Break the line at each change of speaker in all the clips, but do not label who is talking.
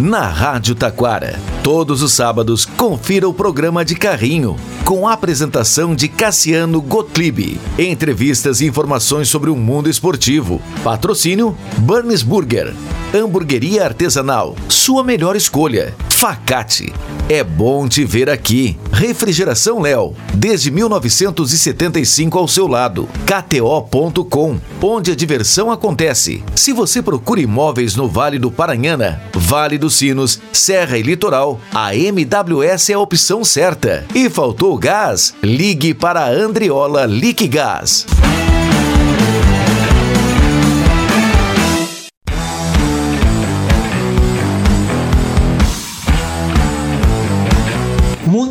Na Rádio Taquara, todos os sábados, confira o programa de carrinho, com a apresentação de Cassiano Gottlieb. Entrevistas e informações sobre o mundo esportivo. Patrocínio Burns Burger. Hamburgueria artesanal, sua melhor escolha. Facate. É bom te ver aqui. Refrigeração Léo, desde 1975 ao seu lado. KTO.com, onde a diversão acontece. Se você procura imóveis no Vale do Paranhana, Vale dos Sinos, Serra e Litoral, a MWS é a opção certa. E faltou gás? Ligue para a Andriola Liquigás.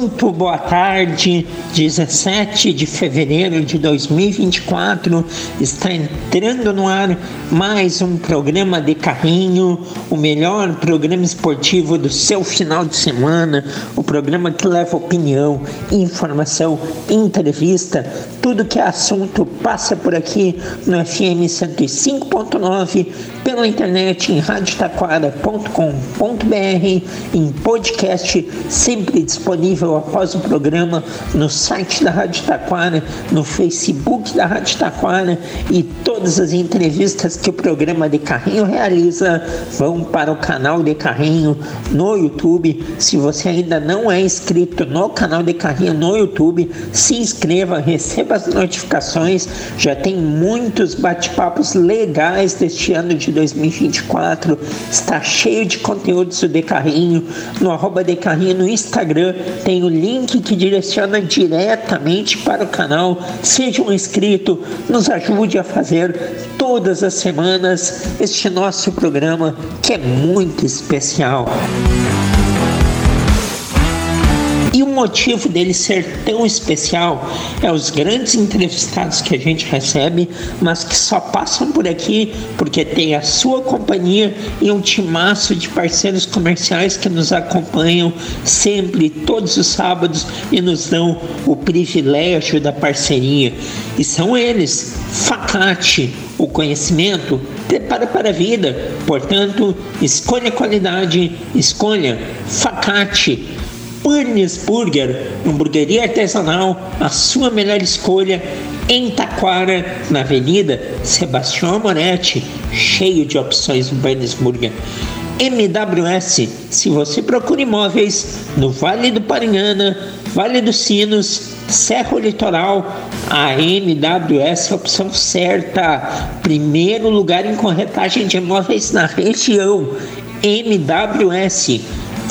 Muito boa tarde, 17 de fevereiro de 2024, está entrando no ar mais um programa de carrinho, o melhor programa esportivo do seu final de semana, o programa que leva opinião, informação, entrevista, tudo que é assunto passa por aqui no FM 105.9, pela internet em radiotaquara.com.br, em podcast sempre disponível após o programa no site da Rádio Taquara, no Facebook da Rádio Taquara e todas as entrevistas que o programa de carrinho realiza vão para o canal de carrinho no YouTube. Se você ainda não é inscrito no canal de carrinho no YouTube, se inscreva, receba as notificações. Já tem muitos bate-papos legais deste ano de 2024. Está cheio de conteúdos do de carrinho no arroba de carrinho no Instagram. Tem o link que direciona diretamente para o canal. Seja um inscrito, nos ajude a fazer todas as semanas este nosso programa que é muito especial. Motivo dele ser tão especial é os grandes entrevistados que a gente recebe, mas que só passam por aqui porque tem a sua companhia e um timaço de parceiros comerciais que nos acompanham sempre, todos os sábados, e nos dão o privilégio da parceria. E são eles, Facate, o conhecimento prepara para a vida. Portanto, escolha qualidade, escolha Facate. Burnes Burger, hamburgueria artesanal, a sua melhor escolha em Taquara, na Avenida Sebastião Moretti, cheio de opções no Burnes Burger. MWS, se você procura imóveis no Vale do Paranhana, Vale dos Sinos, Serra Litoral, a MWS é a opção certa. Primeiro lugar em corretagem de imóveis na região. MWS.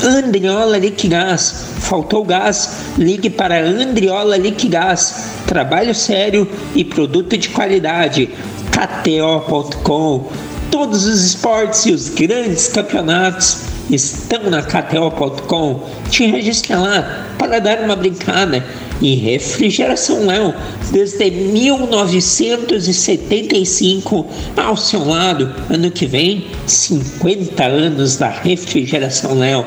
Andriola Liquigás. Faltou gás? Ligue para Andriola Liquigás. Trabalho sério e produto de qualidade. KTO.com. Todos os esportes e os grandes campeonatos estão na KTO.com. Te registre lá para dar uma brincada e Refrigeração Léo desde 1975 ao seu lado. Ano que vem, 50 anos da Refrigeração Léo.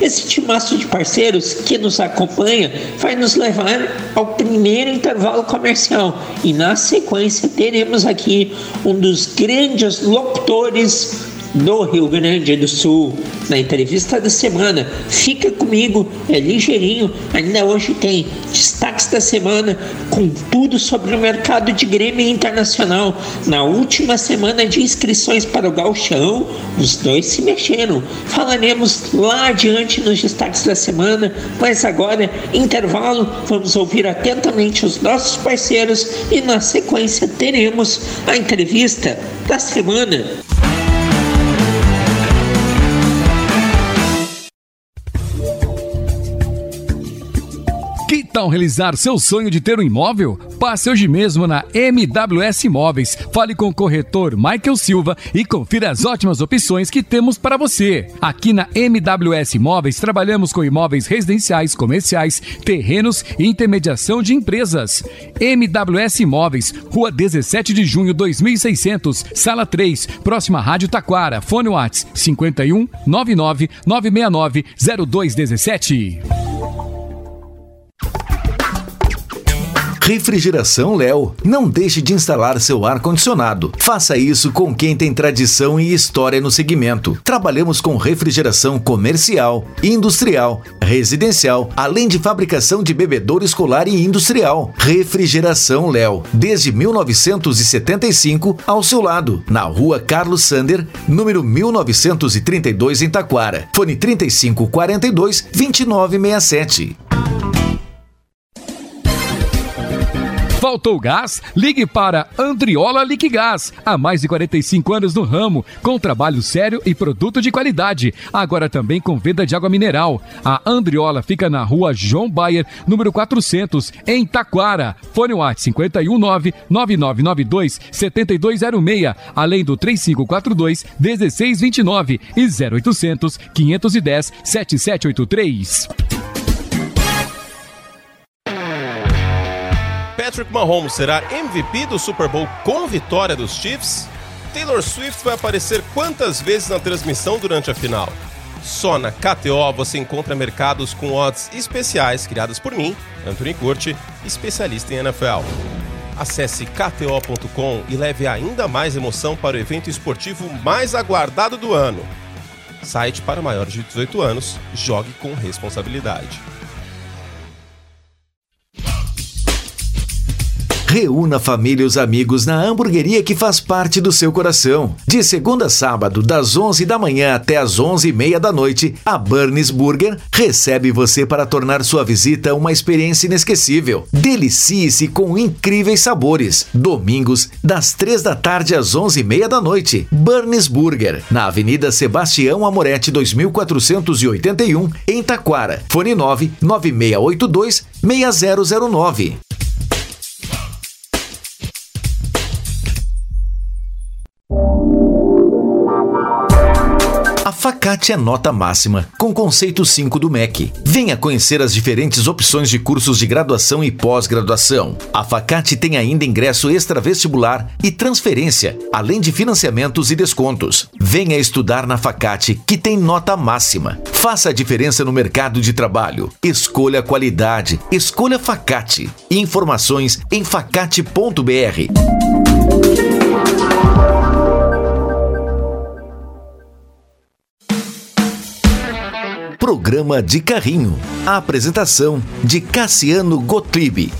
Esse timaço de parceiros que nos acompanha vai nos levar ao primeiro intervalo comercial e na sequência teremos aqui um dos grandes locutores do Rio Grande do Sul. Na entrevista da semana, fica comigo, é ligeirinho, ainda hoje tem destaques da semana com tudo sobre o mercado de Grêmio Internacional. Na última semana de inscrições para o Galchão, os dois se mexeram. Falaremos lá adiante nos destaques da semana, mas agora, intervalo, vamos ouvir atentamente os nossos parceiros e na sequência teremos a entrevista da semana.
Tal realizar seu sonho de ter um imóvel? Passe hoje mesmo na MWS Imóveis. Fale com o corretor Michael Silva e confira as ótimas opções que temos para você. Aqui na MWS Imóveis trabalhamos com imóveis residenciais, comerciais, terrenos e intermediação de empresas. MWS Imóveis, Rua 17 de Junho 2600, Sala 3, próxima Rádio Taquara. Fone Whats 51 99 969 0217.
Refrigeração Léo. Não deixe de instalar seu ar-condicionado. Faça isso com quem tem tradição e história no segmento. Trabalhamos com refrigeração comercial, industrial, residencial, além de fabricação de bebedouro escolar e industrial. Refrigeração Léo. Desde 1975 ao seu lado. Na rua Carlos Sander, número 1932 em Taquara. Fone 3542 2967.
Faltou gás? Ligue para Andriola Liquigás. Há mais de 45 anos no ramo, com trabalho sério e produto de qualidade. Agora também com venda de água mineral. A Andriola fica na rua João Bayer, número 400, em Taquara. Fone WhatsApp 519 9992 7206, além do 3542 1629 e 0800 510 7783.
Patrick Mahomes será MVP do Super Bowl com vitória dos Chiefs? Taylor Swift vai aparecer quantas vezes na transmissão durante a final? Só na KTO você encontra mercados com odds especiais criados por mim, Anthony Curti, especialista em NFL. Acesse kto.com e leve ainda mais emoção para o evento esportivo mais aguardado do ano. Site para maiores de 18 anos, jogue com responsabilidade.
Reúna a família e os amigos na hamburgueria que faz parte do seu coração. De segunda a sábado, das 11 da manhã até as 11 e meia da noite, a Burns Burger recebe você para tornar sua visita uma experiência inesquecível. Delicie-se com incríveis sabores. Domingos, das 3 da tarde às 11 e meia da noite. Burns Burger, na Avenida Sebastião Amorete 2481, em Taquara. Fone 9 9682 6009. Facate é nota máxima, com conceito 5 do MEC. Venha conhecer as diferentes opções de cursos de graduação e pós-graduação. A Facate tem ainda ingresso extra-vestibular e transferência, além de financiamentos e descontos. Venha estudar na Facate, que tem nota máxima. Faça a diferença no mercado de trabalho. Escolha qualidade. Escolha Facate. Informações em facate.br. Programa de Carrinho. A apresentação de Cassiano Gottlieb.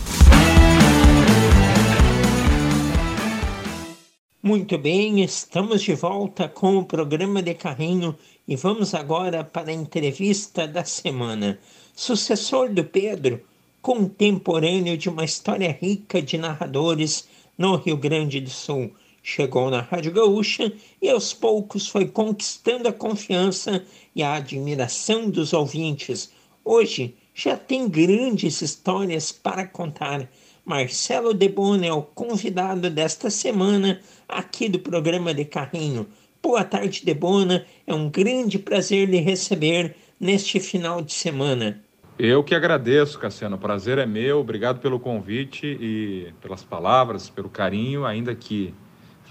Muito bem, estamos de volta com o programa de carrinho e vamos agora para a entrevista da semana. Sucessor do Pedro, contemporâneo de uma história rica de narradores no Rio Grande do Sul chegou na Rádio Gaúcha e aos poucos foi conquistando a confiança e a admiração dos ouvintes. Hoje já tem grandes histórias para contar. Marcelo Debona é o convidado desta semana aqui do programa de Carrinho. Boa tarde, Debona. É um grande prazer lhe receber neste final de semana.
Eu que agradeço, Cassiano. O prazer é meu. Obrigado pelo convite e pelas palavras, pelo carinho, ainda que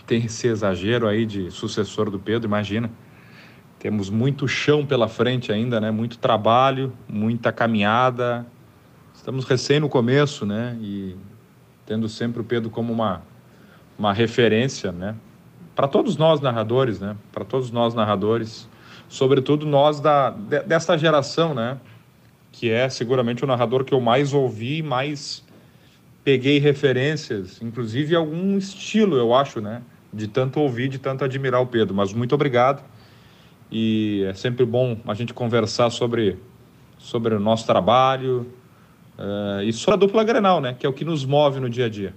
tem esse exagero aí de sucessor do Pedro, imagina. Temos muito chão pela frente ainda, né? Muito trabalho, muita caminhada. Estamos recém no começo, né? E tendo sempre o Pedro como uma, uma referência, né? Para todos nós narradores, né? Para todos nós narradores, sobretudo nós da, dessa geração, né? Que é seguramente o narrador que eu mais ouvi, mais peguei referências, inclusive algum estilo, eu acho, né? de tanto ouvir, de tanto admirar o Pedro. Mas muito obrigado e é sempre bom a gente conversar sobre, sobre o nosso trabalho uh, e sobre a dupla Grenal, né? Que é o que nos move no dia a dia.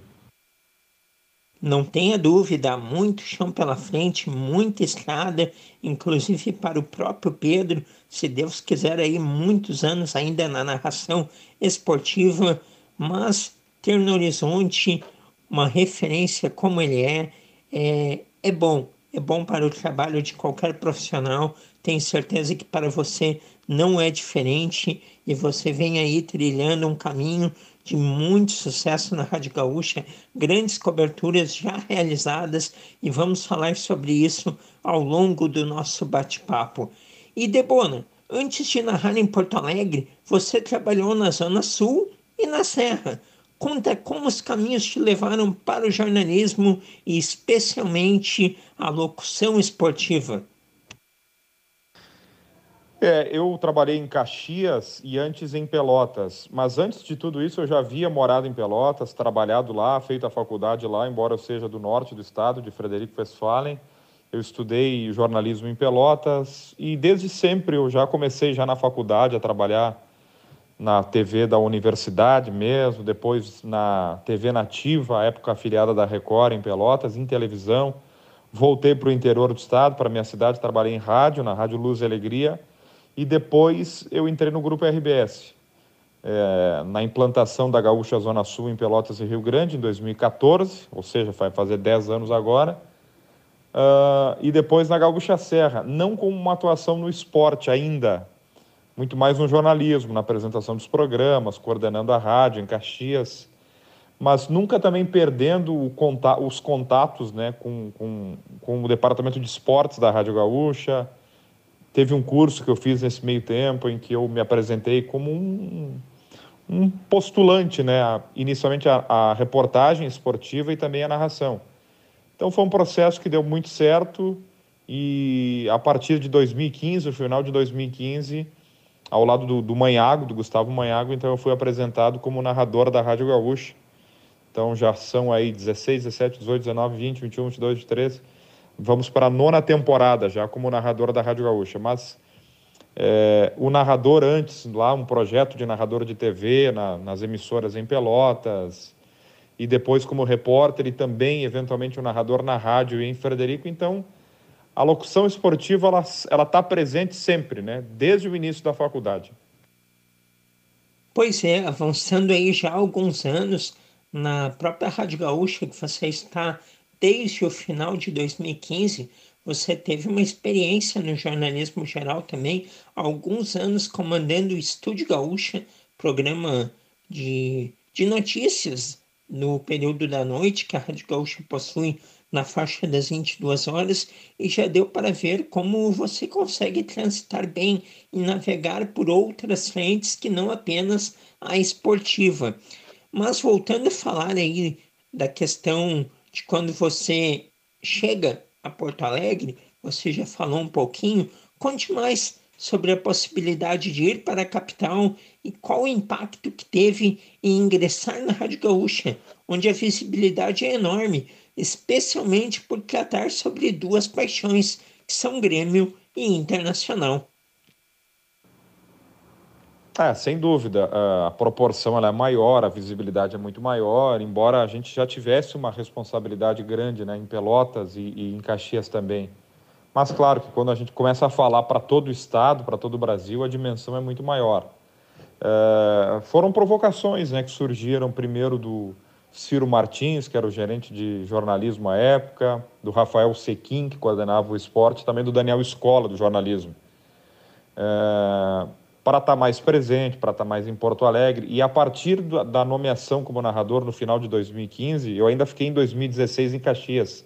Não tenha dúvida, muito chão pela frente, muita estrada, inclusive para o próprio Pedro, se Deus quiser aí muitos anos ainda na narração esportiva, mas ter no horizonte uma referência como ele é, é, é bom, é bom para o trabalho de qualquer profissional. Tenho certeza que para você não é diferente e você vem aí trilhando um caminho de muito sucesso na Rádio Gaúcha, grandes coberturas já realizadas e vamos falar sobre isso ao longo do nosso bate-papo. E Debona, antes de narrar em Porto Alegre, você trabalhou na Zona Sul e na Serra. Conta como os caminhos te levaram para o jornalismo e especialmente a locução esportiva.
É, eu trabalhei em Caxias e antes em Pelotas, mas antes de tudo isso eu já havia morado em Pelotas, trabalhado lá, feito a faculdade lá, embora eu seja do norte do estado, de Frederico Westphalen. Eu estudei jornalismo em Pelotas e desde sempre eu já comecei já na faculdade a trabalhar na TV da universidade mesmo, depois na TV nativa, época afiliada da Record em Pelotas, em televisão. Voltei para o interior do estado, para minha cidade, trabalhei em rádio, na Rádio Luz e Alegria e depois eu entrei no grupo RBS, é, na implantação da Gaúcha Zona Sul em Pelotas e Rio Grande em 2014, ou seja, vai fazer 10 anos agora. Uh, e depois na Gaúcha Serra, não com uma atuação no esporte ainda, muito mais no jornalismo, na apresentação dos programas, coordenando a rádio em Caxias, mas nunca também perdendo os contatos né, com, com, com o departamento de esportes da Rádio Gaúcha, Teve um curso que eu fiz nesse meio tempo em que eu me apresentei como um, um postulante, né? inicialmente a, a reportagem esportiva e também a narração. Então foi um processo que deu muito certo e a partir de 2015, o final de 2015, ao lado do, do Manhago, do Gustavo Manhago, então eu fui apresentado como narrador da Rádio Gaúcha. Então já são aí 16, 17, 18, 19, 20, 21, 22, 23 vamos para a nona temporada já como narrador da Rádio Gaúcha, mas é, o narrador antes, lá um projeto de narrador de TV na, nas emissoras em Pelotas, e depois como repórter e também eventualmente um narrador na rádio em Frederico, então a locução esportiva ela ela está presente sempre, né? Desde o início da faculdade.
Pois é, avançando aí já há alguns anos na própria Rádio Gaúcha que você está desde o final de 2015, você teve uma experiência no jornalismo geral também, alguns anos comandando o Estúdio Gaúcha, programa de, de notícias no período da noite que a Rádio Gaúcha possui na faixa das 22 horas e já deu para ver como você consegue transitar bem e navegar por outras frentes que não apenas a esportiva. Mas voltando a falar aí da questão de quando você chega a Porto Alegre, você já falou um pouquinho, conte mais sobre a possibilidade de ir para a capital e qual o impacto que teve em ingressar na Rádio Gaúcha, onde a visibilidade é enorme, especialmente por tratar sobre duas paixões, que são Grêmio e Internacional.
É, sem dúvida, a proporção ela é maior, a visibilidade é muito maior, embora a gente já tivesse uma responsabilidade grande né, em Pelotas e, e em Caxias também. Mas claro que quando a gente começa a falar para todo o estado, para todo o Brasil, a dimensão é muito maior. É, foram provocações né, que surgiram primeiro do Ciro Martins, que era o gerente de jornalismo à época, do Rafael Sequim, que coordenava o esporte, também do Daniel Escola, do jornalismo. É, para estar tá mais presente, para estar tá mais em Porto Alegre. E a partir da nomeação como narrador no final de 2015, eu ainda fiquei em 2016 em Caxias.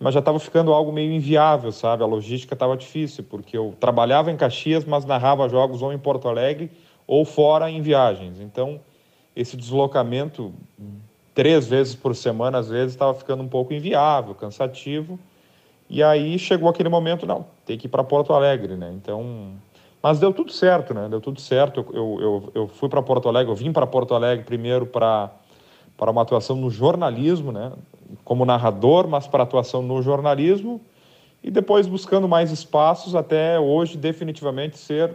Mas já estava ficando algo meio inviável, sabe? A logística estava difícil, porque eu trabalhava em Caxias, mas narrava jogos ou em Porto Alegre ou fora em viagens. Então, esse deslocamento três vezes por semana, às vezes, estava ficando um pouco inviável, cansativo. E aí chegou aquele momento, não, tem que ir para Porto Alegre, né? Então, mas deu tudo certo, né? Deu tudo certo. Eu, eu, eu fui para Porto Alegre, eu vim para Porto Alegre primeiro para para uma atuação no jornalismo, né? Como narrador, mas para atuação no jornalismo e depois buscando mais espaços até hoje definitivamente ser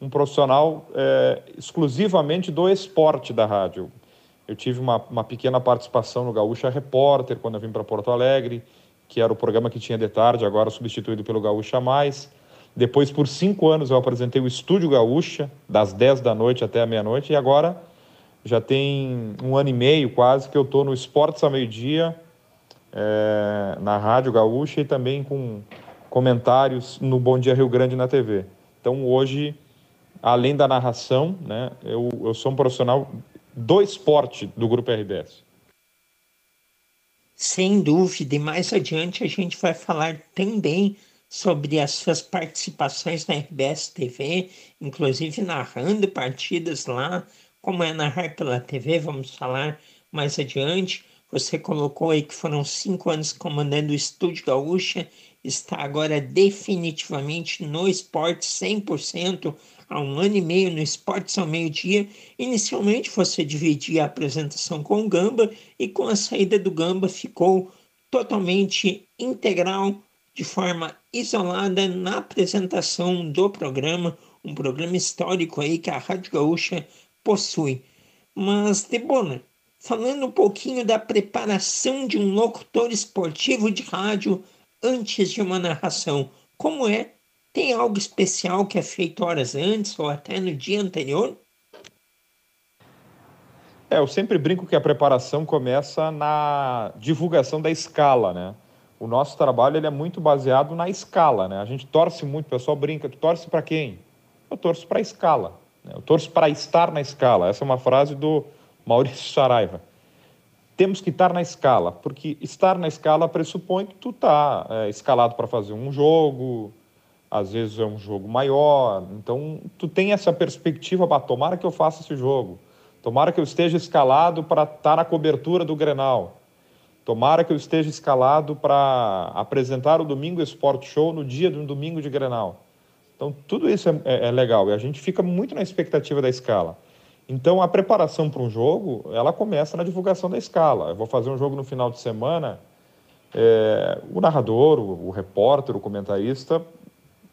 um profissional é, exclusivamente do esporte da rádio. Eu tive uma, uma pequena participação no Gaúcha Repórter quando eu vim para Porto Alegre, que era o programa que tinha de tarde, agora substituído pelo Gaúcha Mais. Depois, por cinco anos, eu apresentei o Estúdio Gaúcha, das 10 da noite até a meia-noite, e agora já tem um ano e meio quase que eu estou no Esportes ao Meio-Dia, é, na Rádio Gaúcha e também com comentários no Bom Dia Rio Grande na TV. Então, hoje, além da narração, né, eu, eu sou um profissional do esporte do Grupo RBS.
Sem dúvida, e mais adiante a gente vai falar também sobre as suas participações na RBS TV, inclusive narrando partidas lá como é narrar pela TV, vamos falar mais adiante. Você colocou aí que foram cinco anos comandando o Estúdio Gaúcha, está agora definitivamente no esporte 100%, há um ano e meio no Esportes ao Meio-Dia. Inicialmente você dividia a apresentação com o Gamba e com a saída do Gamba ficou totalmente integral, de forma isolada na apresentação do programa, um programa histórico aí que a Rádio Gaúcha possui. Mas, Debona, falando um pouquinho da preparação de um locutor esportivo de rádio antes de uma narração, como é tem algo especial que é feito horas antes ou até no dia anterior?
É, eu sempre brinco que a preparação começa na divulgação da escala, né? O nosso trabalho ele é muito baseado na escala, né? A gente torce muito, o pessoal brinca, tu torce para quem? Eu torço para a escala. Né? Eu torço para estar na escala. Essa é uma frase do Maurício Saraiva. Temos que estar na escala, porque estar na escala pressupõe que tu tá é, escalado para fazer um jogo, às vezes é um jogo maior. Então, tu tem essa perspectiva, bah, tomara que eu faça esse jogo. Tomara que eu esteja escalado para estar tá na cobertura do Grenal. Tomara que eu esteja escalado para apresentar o Domingo Sport Show no dia do domingo de Grenal. Então, tudo isso é, é, é legal e a gente fica muito na expectativa da escala. Então, a preparação para um jogo, ela começa na divulgação da escala. Eu vou fazer um jogo no final de semana, é, o narrador, o, o repórter, o comentarista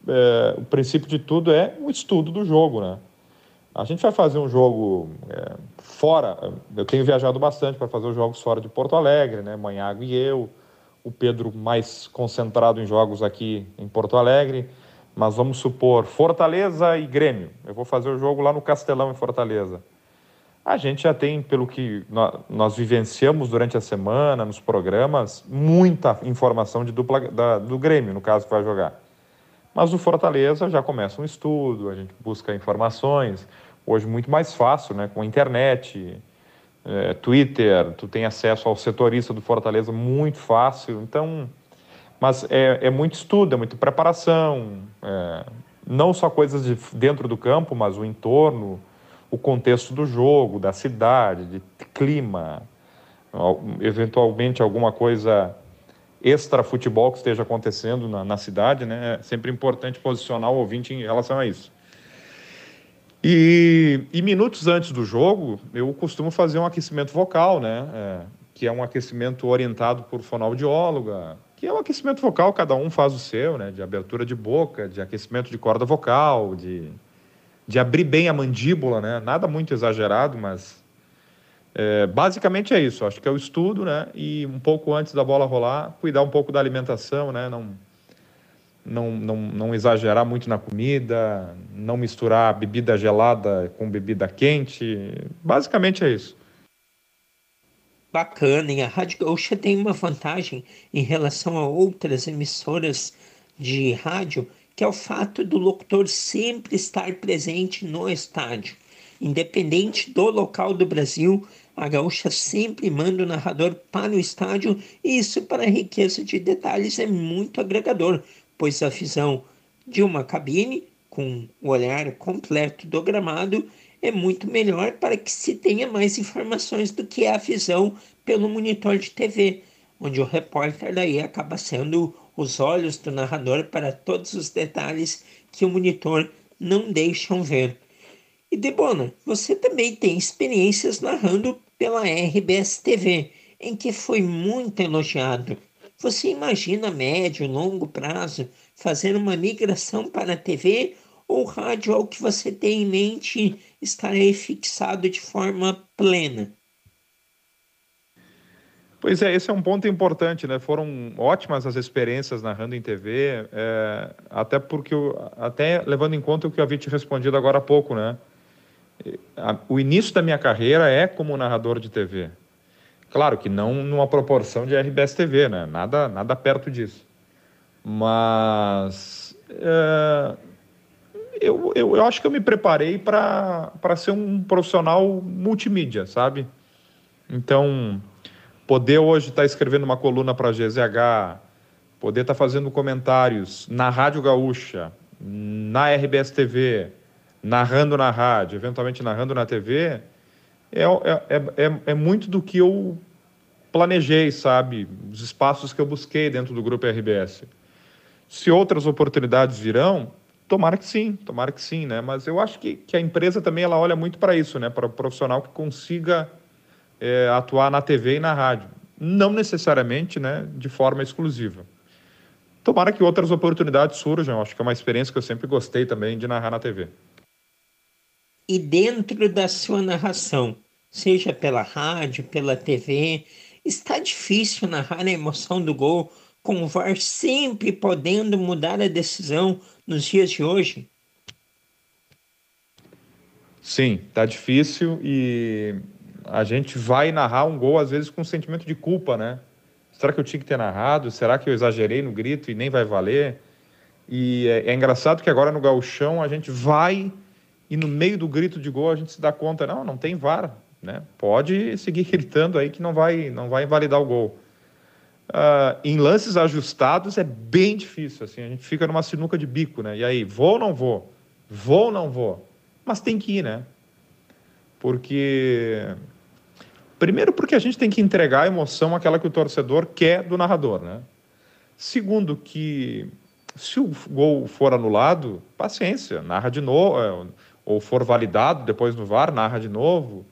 é, o princípio de tudo é o estudo do jogo, né? A gente vai fazer um jogo é, fora. Eu tenho viajado bastante para fazer os jogos fora de Porto Alegre, né? Manhago e eu. O Pedro mais concentrado em jogos aqui em Porto Alegre. Mas vamos supor Fortaleza e Grêmio. Eu vou fazer o jogo lá no Castelão, em Fortaleza. A gente já tem, pelo que nós vivenciamos durante a semana, nos programas, muita informação de dupla da, do Grêmio, no caso que vai jogar. Mas o Fortaleza já começa um estudo, a gente busca informações, hoje muito mais fácil, né? com a internet, é, Twitter, tu tem acesso ao setorista do Fortaleza muito fácil, então, mas é, é muito estudo, é muita preparação, é, não só coisas de dentro do campo, mas o entorno, o contexto do jogo, da cidade, de clima, eventualmente alguma coisa extra futebol que esteja acontecendo na, na cidade, né? É sempre importante posicionar o ouvinte em relação a isso. E, e minutos antes do jogo, eu costumo fazer um aquecimento vocal, né? É, que é um aquecimento orientado por fonoaudióloga, que é um aquecimento vocal, cada um faz o seu, né? De abertura de boca, de aquecimento de corda vocal, de, de abrir bem a mandíbula, né? Nada muito exagerado, mas é, basicamente é isso, acho que é o estudo, né? E um pouco antes da bola rolar, cuidar um pouco da alimentação, né? Não, não, não, não exagerar muito na comida, não misturar bebida gelada com bebida quente. Basicamente é isso.
Bacana, e a Rádio Gaúcha tem uma vantagem em relação a outras emissoras de rádio, que é o fato do locutor sempre estar presente no estádio. Independente do local do Brasil, a gaúcha sempre manda o narrador para o estádio e isso, para a riqueza de detalhes, é muito agregador, pois a visão de uma cabine, com o olhar completo do gramado, é muito melhor para que se tenha mais informações do que a visão pelo monitor de TV, onde o repórter daí acaba sendo os olhos do narrador para todos os detalhes que o monitor não deixam ver. E Debona, você também tem experiências narrando pela RBS TV, em que foi muito elogiado. Você imagina médio longo prazo fazer uma migração para a TV ou rádio ao que você tem em mente estarei fixado de forma plena?
Pois é, esse é um ponto importante, né? Foram ótimas as experiências narrando em TV, é, até porque, eu, até levando em conta o que eu havia te respondido agora há pouco, né? o início da minha carreira é como narrador de TV. Claro que não numa proporção de RBS TV, né? Nada, nada perto disso. Mas é, eu, eu, eu acho que eu me preparei para ser um profissional multimídia, sabe? Então, poder hoje estar tá escrevendo uma coluna para a GZH, poder estar tá fazendo comentários na Rádio Gaúcha, na RBS TV, narrando na rádio, eventualmente narrando na TV, é, é, é, é muito do que eu planejei, sabe? Os espaços que eu busquei dentro do grupo RBS. Se outras oportunidades virão, tomara que sim, tomara que sim, né? Mas eu acho que, que a empresa também ela olha muito para isso, né? Para o profissional que consiga é, atuar na TV e na rádio. Não necessariamente, né? De forma exclusiva. Tomara que outras oportunidades surjam. Acho que é uma experiência que eu sempre gostei também de narrar na TV.
E dentro da sua narração, seja pela rádio, pela TV, está difícil narrar a emoção do gol, com o VAR sempre podendo mudar a decisão nos dias de hoje?
Sim, tá difícil e a gente vai narrar um gol às vezes com um sentimento de culpa, né? Será que eu tinha que ter narrado? Será que eu exagerei no grito e nem vai valer? E é, é engraçado que agora no gauchão a gente vai e no meio do grito de gol a gente se dá conta, não, não tem VAR, né? Pode seguir gritando aí que não vai, não vai invalidar o gol. Uh, em lances ajustados é bem difícil, assim, a gente fica numa sinuca de bico, né? E aí, vou ou não vou? Vou ou não vou? Mas tem que ir, né? Porque primeiro porque a gente tem que entregar a emoção aquela que o torcedor quer do narrador, né? Segundo que se o gol for anulado, paciência, narra de novo, é, ou for validado depois no VAR, narra de novo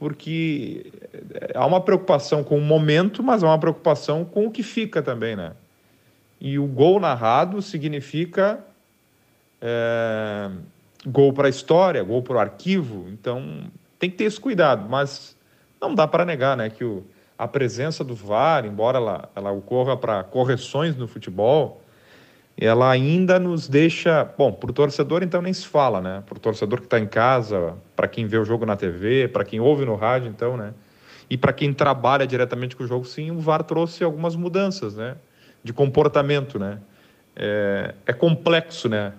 porque há uma preocupação com o momento, mas há uma preocupação com o que fica também, né? E o gol narrado significa é, gol para a história, gol para o arquivo, então tem que ter esse cuidado, mas não dá para negar, né, que o, a presença do VAR, embora ela, ela ocorra para correções no futebol, ela ainda nos deixa. Bom, para o torcedor, então, nem se fala, né? Para o torcedor que está em casa, para quem vê o jogo na TV, para quem ouve no rádio, então, né? E para quem trabalha diretamente com o jogo, sim, o VAR trouxe algumas mudanças, né? De comportamento, né? É, é complexo, né?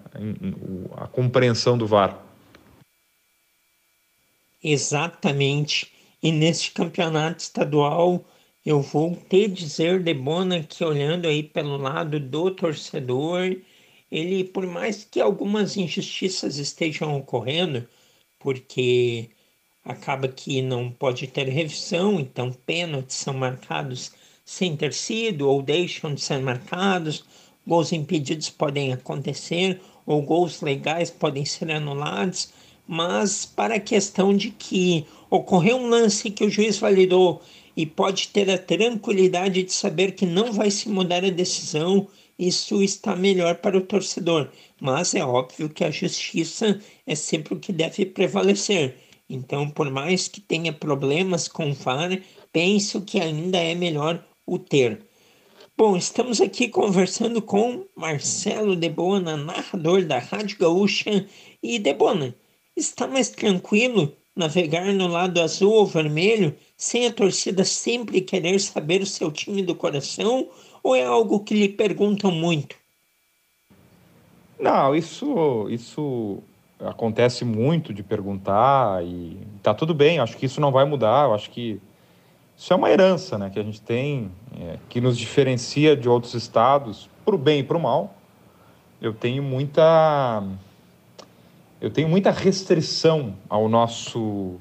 A compreensão do VAR.
Exatamente. E neste campeonato estadual eu vou te dizer, Debona, que olhando aí pelo lado do torcedor, ele, por mais que algumas injustiças estejam ocorrendo, porque acaba que não pode ter revisão, então pênaltis são marcados sem ter sido ou deixam de ser marcados, gols impedidos podem acontecer ou gols legais podem ser anulados, mas para a questão de que ocorreu um lance que o juiz validou e pode ter a tranquilidade de saber que não vai se mudar a decisão, isso está melhor para o torcedor. Mas é óbvio que a justiça é sempre o que deve prevalecer. Então, por mais que tenha problemas com o VAR, penso que ainda é melhor o ter. Bom, estamos aqui conversando com Marcelo Debona, narrador da Rádio Gaúcha. E Debona, está mais tranquilo navegar no lado azul ou vermelho sem a torcida sempre querer saber o seu time do coração ou é algo que lhe perguntam muito?
Não, isso, isso acontece muito de perguntar e tá tudo bem, acho que isso não vai mudar, acho que isso é uma herança né, que a gente tem, é, que nos diferencia de outros estados, para o bem e para o mal. Eu tenho muita eu tenho muita restrição ao nosso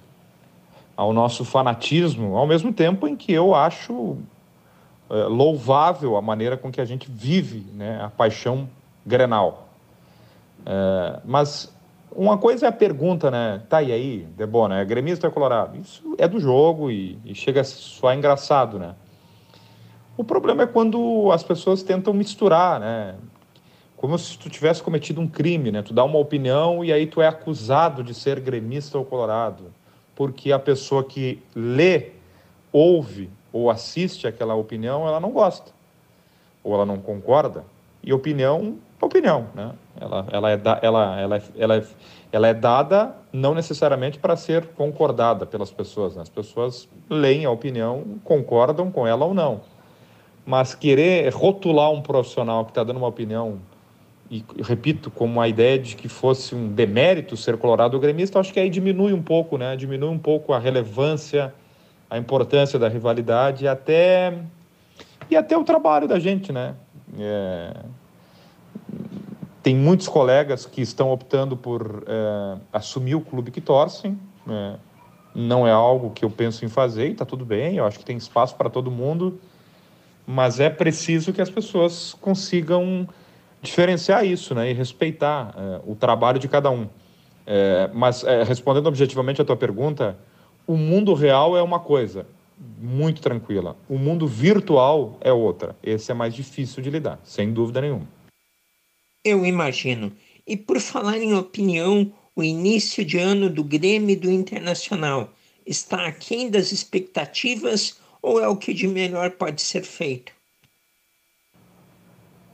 ao nosso fanatismo, ao mesmo tempo em que eu acho é, louvável a maneira com que a gente vive né, a paixão grenal. É, mas uma coisa é a pergunta, né? Tá, e aí, Debona, é gremista ou é colorado? Isso é do jogo e, e chega soar engraçado, né? O problema é quando as pessoas tentam misturar, né? Como se tu tivesse cometido um crime, né? Tu dá uma opinião e aí tu é acusado de ser gremista ou colorado porque a pessoa que lê, ouve ou assiste aquela opinião, ela não gosta, ou ela não concorda. E opinião, opinião, né? Ela, ela, é, da, ela, ela, é, ela, é, ela é dada não necessariamente para ser concordada pelas pessoas. Né? As pessoas leem a opinião, concordam com ela ou não. Mas querer rotular um profissional que está dando uma opinião e repito, como a ideia de que fosse um demérito ser colorado ou gremista, acho que aí diminui um pouco, né? Diminui um pouco a relevância, a importância da rivalidade e até, e até o trabalho da gente, né? É... Tem muitos colegas que estão optando por é, assumir o clube que torcem, é, não é algo que eu penso em fazer e está tudo bem, eu acho que tem espaço para todo mundo, mas é preciso que as pessoas consigam diferenciar isso né, e respeitar é, o trabalho de cada um. É, mas, é, respondendo objetivamente a tua pergunta, o mundo real é uma coisa, muito tranquila. O mundo virtual é outra. Esse é mais difícil de lidar, sem dúvida nenhuma.
Eu imagino. E por falar em opinião, o início de ano do Grêmio e do Internacional está aquém das expectativas ou é o que de melhor pode ser feito?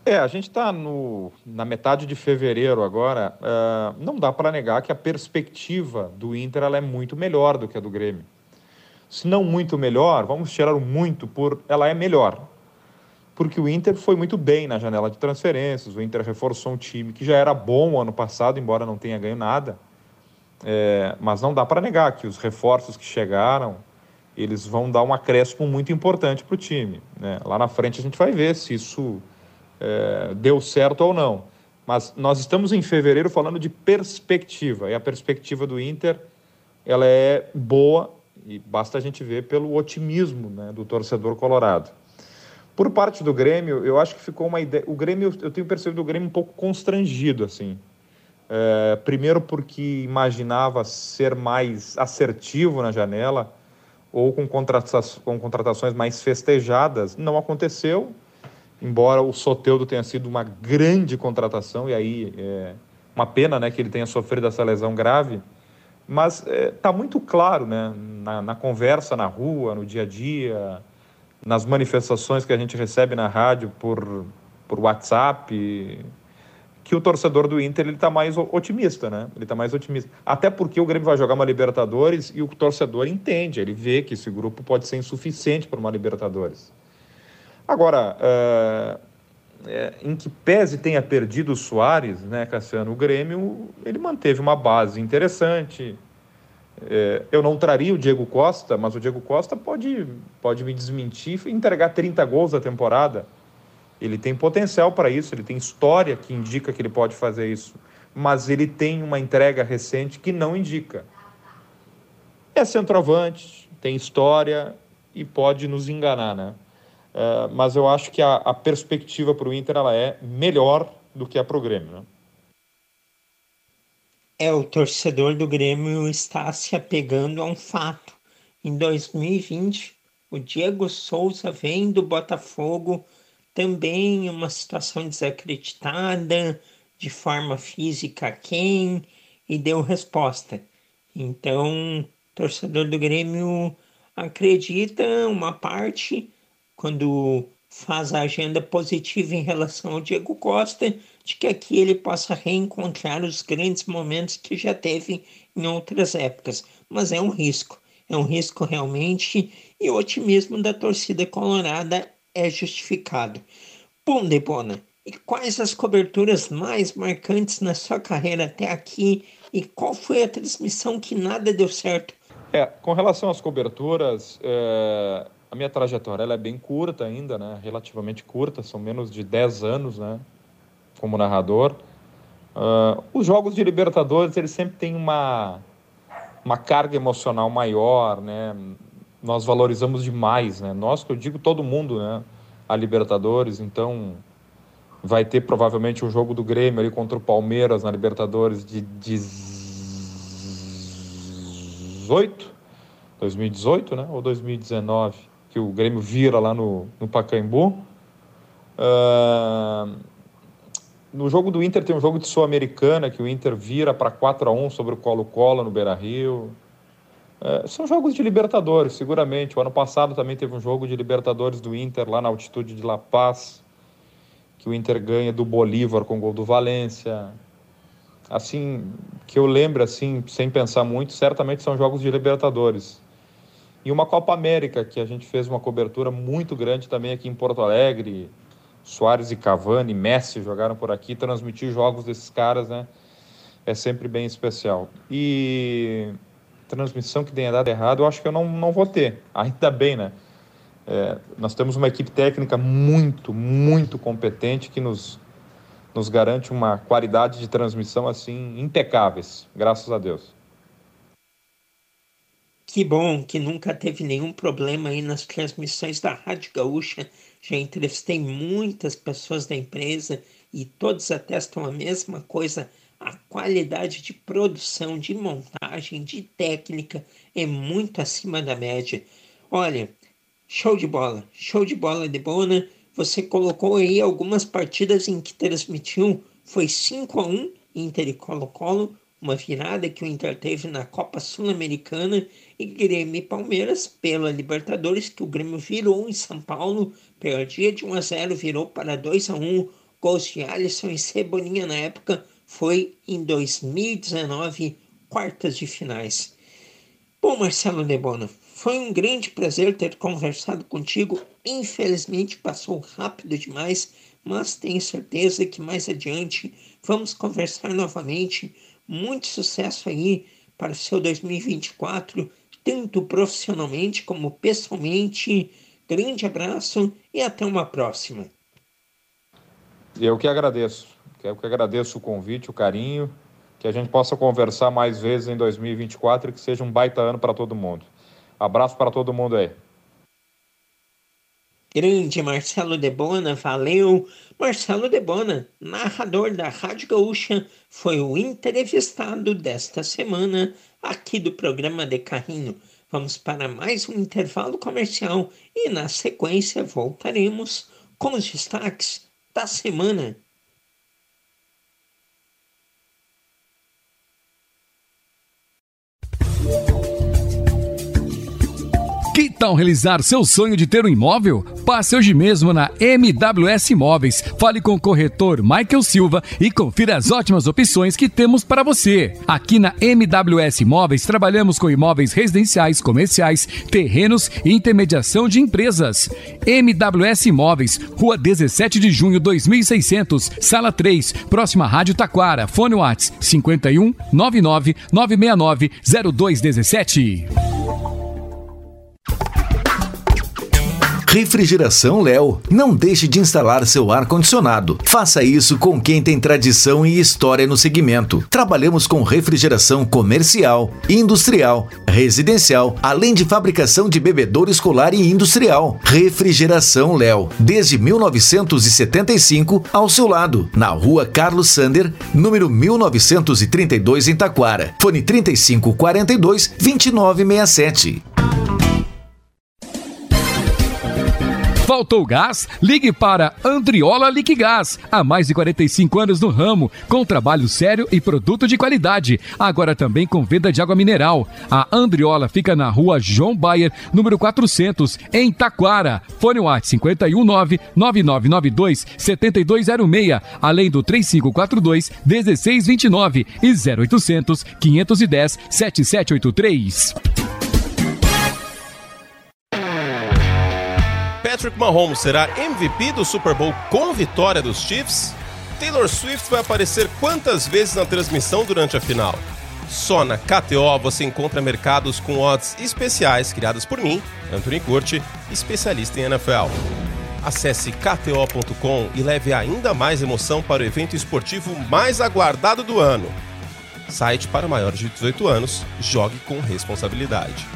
É, a gente está na metade de fevereiro agora. Uh, não dá para negar que a perspectiva do Inter ela é muito melhor do que a do Grêmio. Se não muito melhor, vamos tirar o muito por ela é melhor. Porque o Inter foi muito bem na janela de transferências, o Inter reforçou um time que já era bom ano passado, embora não tenha ganho nada. É, mas não dá para negar que os reforços que chegaram, eles vão dar um acréscimo muito importante para o time. Né? Lá na frente a gente vai ver se isso é, deu certo ou não. Mas nós estamos em fevereiro falando de perspectiva, e a perspectiva do Inter ela é boa, e basta a gente ver pelo otimismo né, do torcedor colorado. Por parte do Grêmio, eu acho que ficou uma ideia. O Grêmio, eu tenho percebido o Grêmio um pouco constrangido, assim. É, primeiro porque imaginava ser mais assertivo na janela ou com, com contratações mais festejadas. Não aconteceu embora o Soteudo tenha sido uma grande contratação, e aí é uma pena né, que ele tenha sofrido essa lesão grave, mas está é, tá muito claro né, na, na, conversa na rua, no dia a dia, nas manifestações que a gente recebe na rádio por, por WhatsApp, que o torcedor do Inter está mais otimista, né? Ele está mais otimista. Até porque o Grêmio vai jogar uma Libertadores e o torcedor entende, ele vê que esse grupo pode ser insuficiente para uma Libertadores. Agora, uh, é, em que pese tenha perdido o Soares, né, Cassiano, o Grêmio ele manteve uma base interessante. É, eu não traria o Diego Costa, mas o Diego Costa pode, pode me desmentir e entregar 30 gols da temporada. Ele tem potencial para isso, ele tem história que indica que ele pode fazer isso, mas ele tem uma entrega recente que não indica. É centroavante, tem história e pode nos enganar, né? Uh, mas eu acho que a, a perspectiva para o Inter ela é melhor do que a para o Grêmio. Né?
É, o torcedor do Grêmio está se apegando a um fato. Em 2020, o Diego Souza vem do Botafogo também em uma situação desacreditada, de forma física quem, e deu resposta. Então, torcedor do Grêmio acredita uma parte quando faz a agenda positiva em relação ao Diego Costa, de que aqui ele possa reencontrar os grandes momentos que já teve em outras épocas. Mas é um risco, é um risco realmente, e o otimismo da torcida colorada é justificado. Bom, Debona, e quais as coberturas mais marcantes na sua carreira até aqui? E qual foi a transmissão que nada deu certo?
É, com relação às coberturas, é, a minha trajetória ela é bem curta ainda, né? relativamente curta, são menos de 10 anos né? como narrador. Uh, os jogos de Libertadores eles sempre têm uma, uma carga emocional maior, né? nós valorizamos demais, né? nós que eu digo todo mundo, né? a Libertadores, então vai ter provavelmente um jogo do Grêmio ali contra o Palmeiras na Libertadores de 18, 2018, né? Ou 2019 que o Grêmio vira lá no, no Pacaembu. Uh, no jogo do Inter tem um jogo de Sul-Americana que o Inter vira para 4 a 1 sobre o Colo-Colo no Beira-Rio. Uh, são jogos de Libertadores, seguramente. O ano passado também teve um jogo de Libertadores do Inter lá na altitude de La Paz, que o Inter ganha do Bolívar com gol do Valência. Assim, que eu lembro assim, sem pensar muito, certamente são jogos de Libertadores. E uma Copa América, que a gente fez uma cobertura muito grande também aqui em Porto Alegre. Soares e Cavani, Messi jogaram por aqui. Transmitir jogos desses caras, né? É sempre bem especial. E transmissão que tenha dado errado, eu acho que eu não, não vou ter. Ainda bem, né? É, nós temos uma equipe técnica muito, muito competente que nos, nos garante uma qualidade de transmissão assim impecáveis, graças a Deus.
Que bom que nunca teve nenhum problema aí nas transmissões da Rádio Gaúcha. Já entrevistei muitas pessoas da empresa e todos atestam a mesma coisa. A qualidade de produção, de montagem, de técnica é muito acima da média. Olha, show de bola, show de bola de Bona. Você colocou aí algumas partidas em que transmitiu. Foi 5 a 1 Inter e Colo-Colo, uma virada que o Inter teve na Copa Sul-Americana e Grêmio e Palmeiras pela Libertadores, que o Grêmio virou em São Paulo, perdia de 1 a 0, virou para 2 a 1, gols de Alisson e Cebolinha na época, foi em 2019, quartas de finais. Bom, Marcelo Nebona, foi um grande prazer ter conversado contigo. Infelizmente passou rápido demais, mas tenho certeza que mais adiante vamos conversar novamente muito sucesso aí para o seu 2024, tanto profissionalmente como pessoalmente. Grande abraço e até uma próxima.
Eu que agradeço. Eu que agradeço o convite, o carinho, que a gente possa conversar mais vezes em 2024 e que seja um baita ano para todo mundo. Abraço para todo mundo aí.
Grande Marcelo Debona, valeu! Marcelo Debona, narrador da Rádio Gaúcha, foi o entrevistado desta semana aqui do programa de Carrinho. Vamos para mais um intervalo comercial e na sequência voltaremos com os destaques da semana.
Tal realizar seu sonho de ter um imóvel? Passe hoje mesmo na MWS Imóveis. Fale com o corretor Michael Silva e confira as ótimas opções que temos para você. Aqui na MWS Imóveis trabalhamos com imóveis residenciais, comerciais, terrenos e intermediação de empresas. MWS Imóveis, Rua 17 de Junho 2600, Sala 3, próxima Rádio Taquara. Fone Whats 51 99 969 0217.
Refrigeração Léo. Não deixe de instalar seu ar-condicionado. Faça isso com quem tem tradição e história no segmento. Trabalhamos com refrigeração comercial, industrial, residencial, além de fabricação de bebedouro escolar e industrial. Refrigeração Léo. Desde 1975 ao seu lado. Na rua Carlos Sander, número 1932 em Taquara. Fone 3542 2967.
Faltou gás? Ligue para Andriola Liquigás. Há mais de 45 anos no ramo, com trabalho sério e produto de qualidade. Agora também com venda de água mineral. A Andriola fica na rua João Bayer, número 400, em Taquara. Fone WhatsApp 519 9992 7206, além do 3542 1629 e 0800 510 7783.
Patrick Mahomes será MVP do Super Bowl com vitória dos Chiefs? Taylor Swift vai aparecer quantas vezes na transmissão durante a final? Só na KTO você encontra mercados com odds especiais criados por mim, Anthony Curti, especialista em NFL. Acesse kto.com e leve ainda mais emoção para o evento esportivo mais aguardado do ano. Site para maiores de 18 anos, jogue com responsabilidade.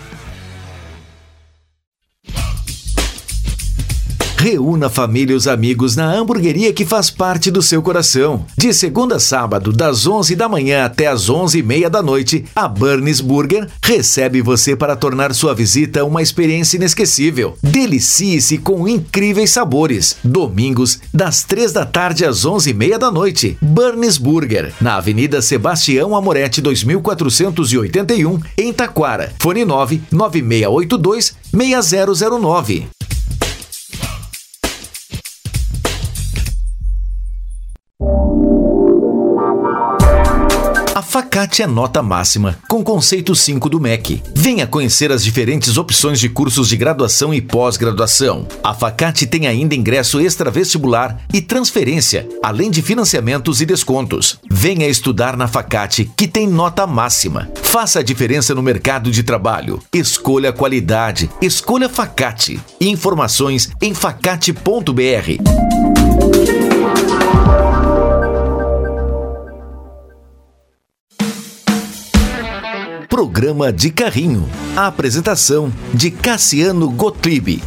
Reúna a família e os amigos na hamburgueria que faz parte do seu coração. De segunda a sábado, das 11 da manhã até as 11 e meia da noite, a Burns Burger recebe você para tornar sua visita uma experiência inesquecível. Delicie-se com incríveis sabores. Domingos, das 3 da tarde às 11 e meia da noite. Burns Burger, na Avenida Sebastião Amorete 2481, em Taquara. Fone 9 9682 6009. Facate é nota máxima, com conceito 5 do MEC. Venha conhecer as diferentes opções de cursos de graduação e pós-graduação. A Facate tem ainda ingresso extra-vestibular e transferência, além de financiamentos e descontos. Venha estudar na Facate, que tem nota máxima. Faça a diferença no mercado de trabalho. Escolha qualidade. Escolha Facate. Informações em facate.br. Programa de Carrinho. A apresentação de Cassiano Gottlieb.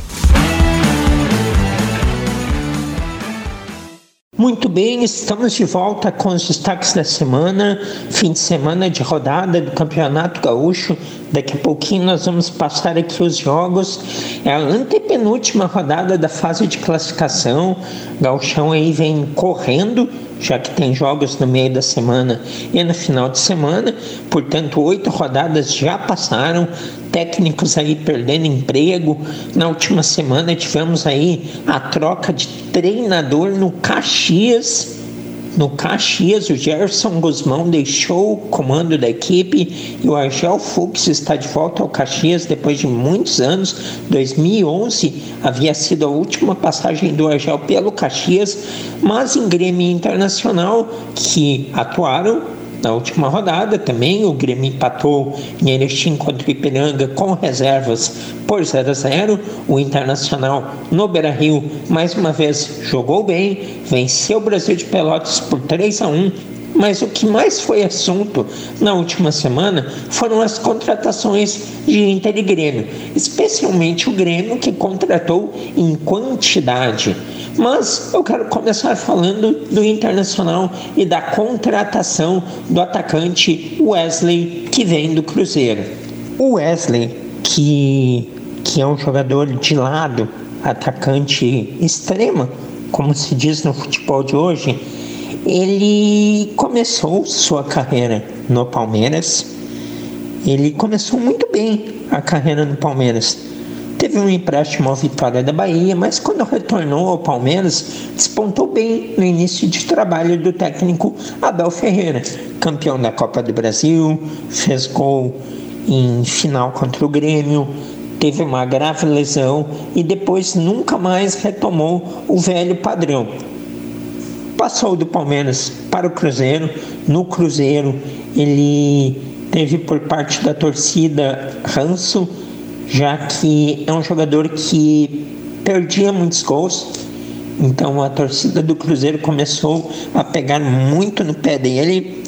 Muito bem, estamos de volta com os destaques da semana, fim de semana de rodada do Campeonato Gaúcho. Daqui a pouquinho nós vamos passar aqui os jogos. É a antepenúltima rodada da fase de classificação. Gauchão aí vem correndo já que tem jogos no meio da semana e no final de semana. Portanto, oito rodadas já passaram, técnicos aí perdendo emprego. Na última semana tivemos aí a troca de treinador no Caxias no Caxias, o Gerson Guzmão deixou o comando da equipe e o Argel Fux está de volta ao Caxias depois de muitos anos. 2011 havia sido a última passagem do Argel pelo Caxias, mas em Grêmio Internacional, que atuaram na última rodada também, o Grêmio empatou em Erechim contra o Ipiranga com reservas por 0 a 0. O Internacional no Beira-Rio mais uma vez jogou bem, venceu o Brasil de Pelotas por 3 a 1 mas o que mais foi assunto na última semana foram as contratações de Inter e Grêmio, especialmente o Grêmio que contratou em quantidade. Mas eu quero começar falando do Internacional e da contratação do atacante Wesley que vem do Cruzeiro. O Wesley, que, que é um jogador de lado, atacante extrema, como se diz no futebol de hoje, ele começou sua carreira no Palmeiras. Ele começou muito bem a carreira no Palmeiras. Teve um empréstimo ao Vitória da Bahia, mas quando retornou ao Palmeiras, despontou bem no início de trabalho do técnico Abel Ferreira, campeão da Copa do Brasil, fez gol em final contra o Grêmio, teve uma grave lesão e depois nunca mais retomou o velho padrão passou do Palmeiras para o Cruzeiro. No Cruzeiro, ele teve por parte da torcida ranço, já que é um jogador que perdia muitos gols. Então a torcida do Cruzeiro começou a pegar muito no pé dele.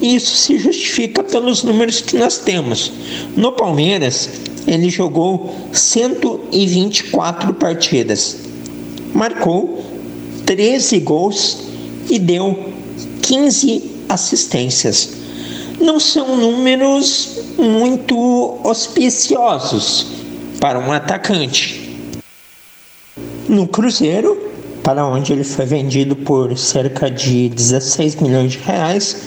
E isso se justifica pelos números que nós temos. No Palmeiras, ele jogou 124 partidas. Marcou 13 gols e deu 15 assistências. Não são números muito auspiciosos para um atacante. No Cruzeiro, para onde ele foi vendido por cerca de 16 milhões de reais,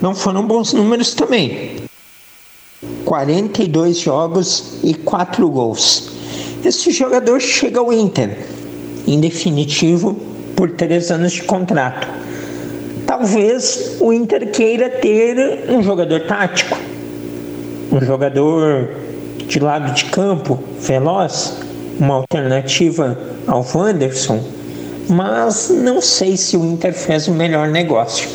não foram bons números também. 42 jogos e 4 gols. Esse jogador chega ao Inter em definitivo, por três anos de contrato. Talvez o Inter queira ter um jogador tático, um jogador de lado de campo, veloz, uma alternativa ao Wanderson, mas não sei se o Inter fez o melhor negócio.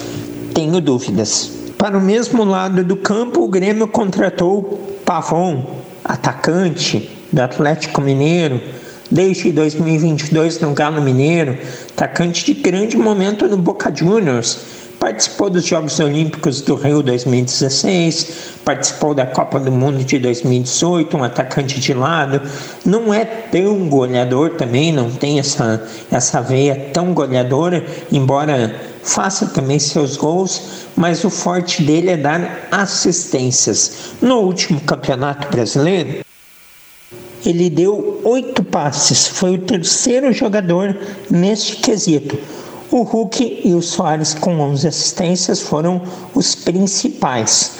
Tenho dúvidas. Para o mesmo lado do campo, o Grêmio contratou Pavon, atacante do Atlético Mineiro, desde 2022 no Galo Mineiro, atacante de grande momento no Boca Juniors. Participou dos Jogos Olímpicos do Rio 2016, participou da Copa do Mundo de 2018, um atacante de lado. Não é tão goleador também, não tem essa, essa veia tão goleadora, embora faça também seus gols, mas o forte dele é dar assistências. No último Campeonato Brasileiro, ele deu oito passes, foi o terceiro jogador neste quesito. O Hulk e o Soares com 11 assistências foram os principais.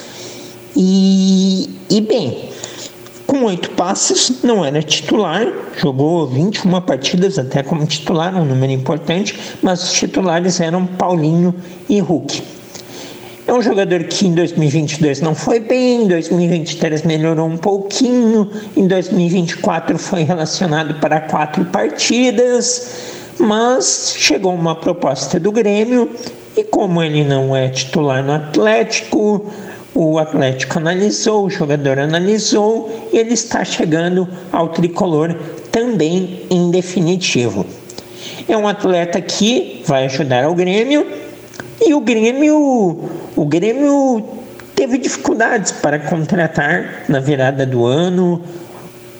E, e bem, com oito passes, não era titular, jogou 21 partidas até como titular, um número importante, mas os titulares eram Paulinho e Hulk. É um jogador que em 2022 não foi bem, em 2023 melhorou um pouquinho, em 2024 foi relacionado para quatro partidas, mas chegou uma proposta do Grêmio e como ele não é titular no Atlético, o Atlético analisou, o jogador analisou e ele está chegando ao tricolor também em definitivo. É um atleta que vai ajudar ao Grêmio e o Grêmio, o Grêmio teve dificuldades para contratar na virada do ano,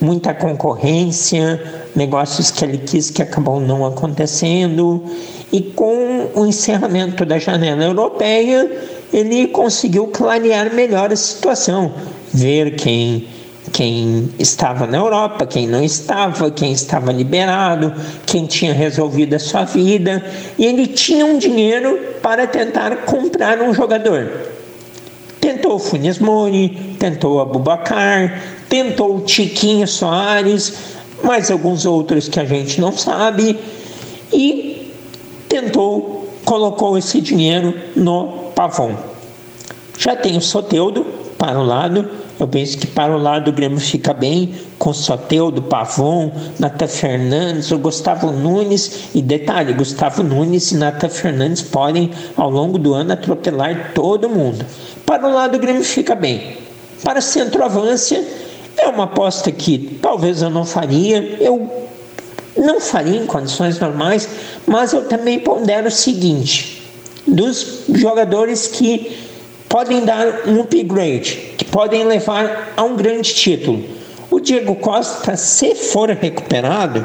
muita concorrência, negócios que ele quis que acabou não acontecendo. E com o encerramento da janela europeia, ele conseguiu clarear melhor a situação, ver quem quem estava na Europa, quem não estava, quem estava liberado, quem tinha resolvido a sua vida, e ele tinha um dinheiro para tentar comprar um jogador. Tentou o Funes Mori, tentou o Abubacar, tentou o Tiquinho Soares, mais alguns outros que a gente não sabe, e tentou, colocou esse dinheiro no Pavon. Já tem o Soteudo para o lado, eu penso que para o lado do Grêmio fica bem com Soteudo, Pavon, Nata Fernandes, o Gustavo Nunes. E detalhe, Gustavo Nunes e Nata Fernandes podem, ao longo do ano, atropelar todo mundo. Para o lado do Grêmio fica bem. Para centroavância, é uma aposta que talvez eu não faria. Eu não faria em condições normais, mas eu também pondero o seguinte: dos jogadores que podem dar um upgrade, podem levar a um grande título. O Diego Costa, se for recuperado,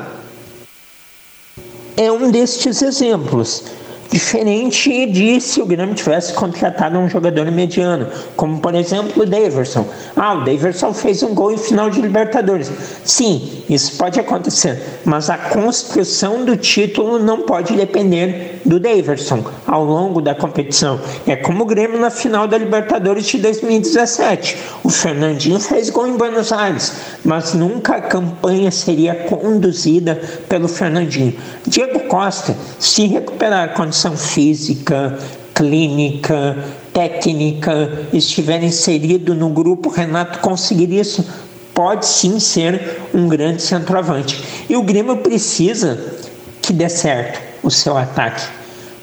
é um destes exemplos. Diferente de se o Grêmio tivesse contratado um jogador mediano, como por exemplo o Daverson. Ah, o Daverson fez um gol em final de Libertadores. Sim, isso pode acontecer, mas a construção do título não pode depender do Daverson ao longo da competição. É como o Grêmio na final da Libertadores de 2017. O Fernandinho fez gol em Buenos Aires, mas nunca a campanha seria conduzida pelo Fernandinho. Diego Costa, se recuperar quando física, clínica, técnica, estiver inserido no grupo, Renato conseguiria isso. Pode sim ser um grande centroavante. E o Grêmio precisa que dê certo o seu ataque,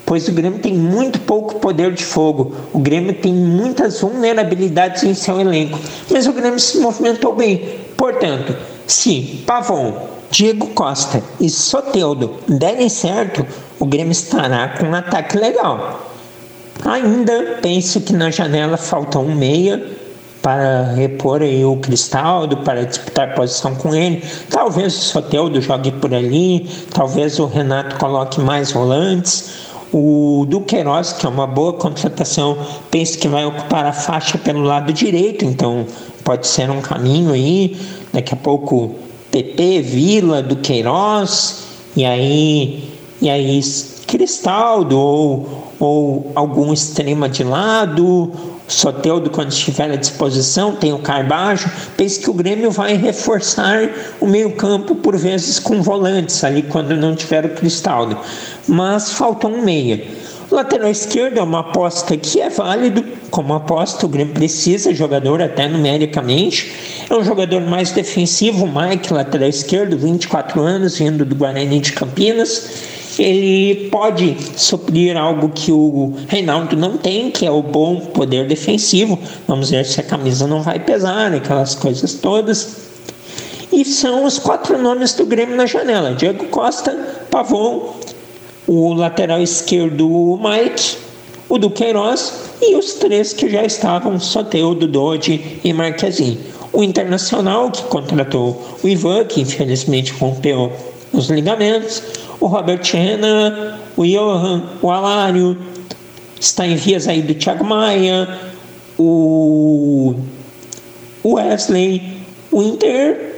pois o Grêmio tem muito pouco poder de fogo. O Grêmio tem muitas vulnerabilidades em seu elenco, mas o Grêmio se movimentou bem. Portanto, se Pavon, Diego Costa e Soteudo derem certo, o Grêmio estará com um ataque legal. Ainda penso que na janela falta um meia para repor aí o Cristaldo, para disputar posição com ele. Talvez o Soteldo jogue por ali, talvez o Renato coloque mais volantes. O Duqueiroz, que é uma boa contratação, penso que vai ocupar a faixa pelo lado direito, então pode ser um caminho aí. Daqui a pouco PP, Vila, Duqueiroz, e aí e aí Cristaldo ou, ou algum extrema de lado, Soteudo quando estiver à disposição, tem o Carbajo, pense que o Grêmio vai reforçar o meio campo por vezes com volantes ali quando não tiver o Cristaldo, mas falta um meia. Lateral esquerdo é uma aposta que é válido, como aposta o Grêmio precisa, jogador até numericamente, é um jogador mais defensivo, o Mike, lateral esquerdo, 24 anos, vindo do Guarani de Campinas, ele pode suprir algo que o Reinaldo não tem, que é o bom poder defensivo. Vamos ver se a camisa não vai pesar, aquelas coisas todas. E são os quatro nomes do Grêmio na janela: Diego Costa, Pavon, o lateral esquerdo, o Mike, o Duqueiroz e os três que já estavam: Soteudo, Dodi e Marquezine. O Internacional, que contratou o Ivan, que infelizmente rompeu os ligamentos o Robert Henna, o Johan, o Alário, está em vias aí do Thiago Maia, o Wesley, o Inter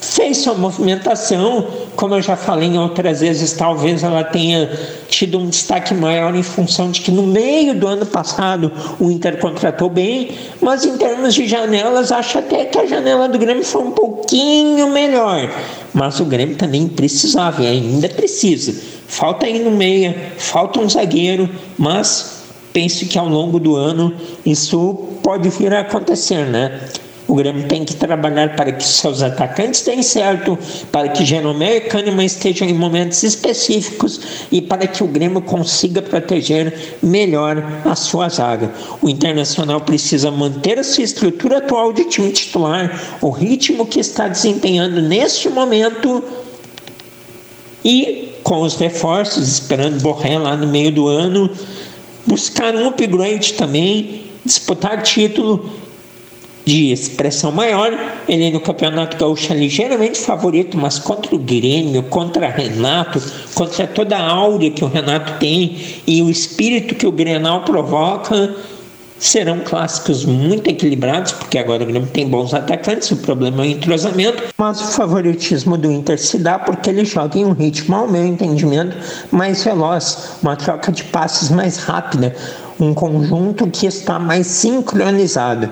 fez sua movimentação, como eu já falei em outras vezes, talvez ela tenha tido um destaque maior em função de que no meio do ano passado o Inter contratou bem, mas em termos de janelas, acho até que a janela do Grêmio foi um pouquinho melhor. Mas o Grêmio também precisava e ainda precisa. Falta aí no meia, falta um zagueiro, mas penso que ao longo do ano isso pode vir a acontecer, né? O Grêmio tem que trabalhar para que seus atacantes deem certo, para que Jeromel e Kahneman estejam em momentos específicos e para que o Grêmio consiga proteger melhor a sua zaga. O Internacional precisa manter a sua estrutura atual de time titular, o ritmo que está desempenhando neste momento e com os reforços, esperando Borré lá no meio do ano, buscar um upgrade também disputar título de expressão maior. Ele no Campeonato Gaúcho é ligeiramente favorito, mas contra o Grêmio, contra Renato, contra toda a áurea que o Renato tem e o espírito que o Grenal provoca, serão clássicos muito equilibrados, porque agora o Grêmio tem bons atacantes, o problema é o entrosamento, mas o favoritismo do Inter se dá porque ele joga em um ritmo, ao meu entendimento, mais veloz, uma troca de passes mais rápida um conjunto que está mais sincronizado.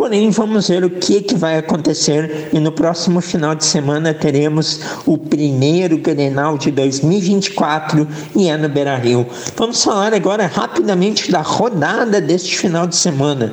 Porém, vamos ver o que, que vai acontecer e no próximo final de semana teremos o primeiro Grenal de 2024 e é no Beira-Rio. Vamos falar agora rapidamente da rodada deste final de semana.